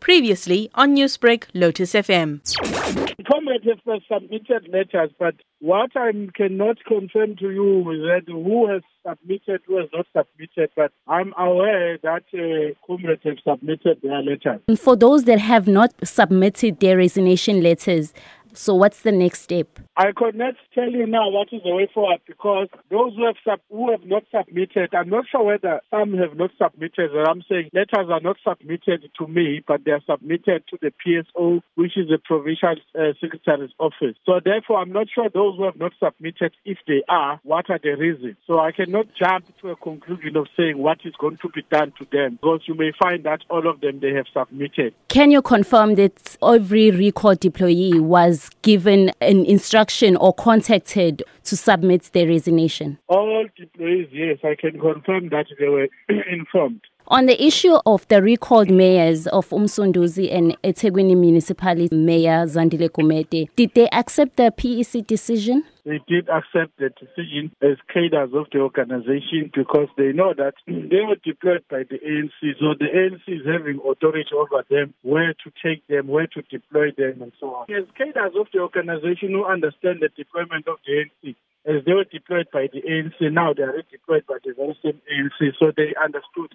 Previously on Newsbreak, Lotus FM. Comrades have submitted letters, but what I cannot confirm to you is that who has submitted, who has not submitted, but I'm aware that uh, comrades have submitted their letters. For those that have not submitted their resignation letters, so what's the next step? I cannot tell you now what is the way forward because those who have sub- who have not submitted, I'm not sure whether some have not submitted. I'm saying letters are not submitted to me, but they are submitted to the PSO, which is the provincial uh, secretary's office. So therefore, I'm not sure those who have not submitted, if they are, what are the reasons. So I cannot jump to a conclusion of saying what is going to be done to them because you may find that all of them they have submitted. Can you confirm that every recall deployee was given an instruction or contacted to submit their resignation? All deployees, yes, I can confirm that they were informed. On the issue of the recalled mayors of Umsunduzi and eThekwini Municipality Mayor Zandile Gumede, did they accept the PEC decision? They did accept the decision as cadres of the organization because they know that they were deployed by the ANC. So the ANC is having authority over them, where to take them, where to deploy them, and so on. As cadres of the organization who understand the deployment of the ANC, as they were deployed by the ANC, now they are deployed by the very same ANC, so they understood.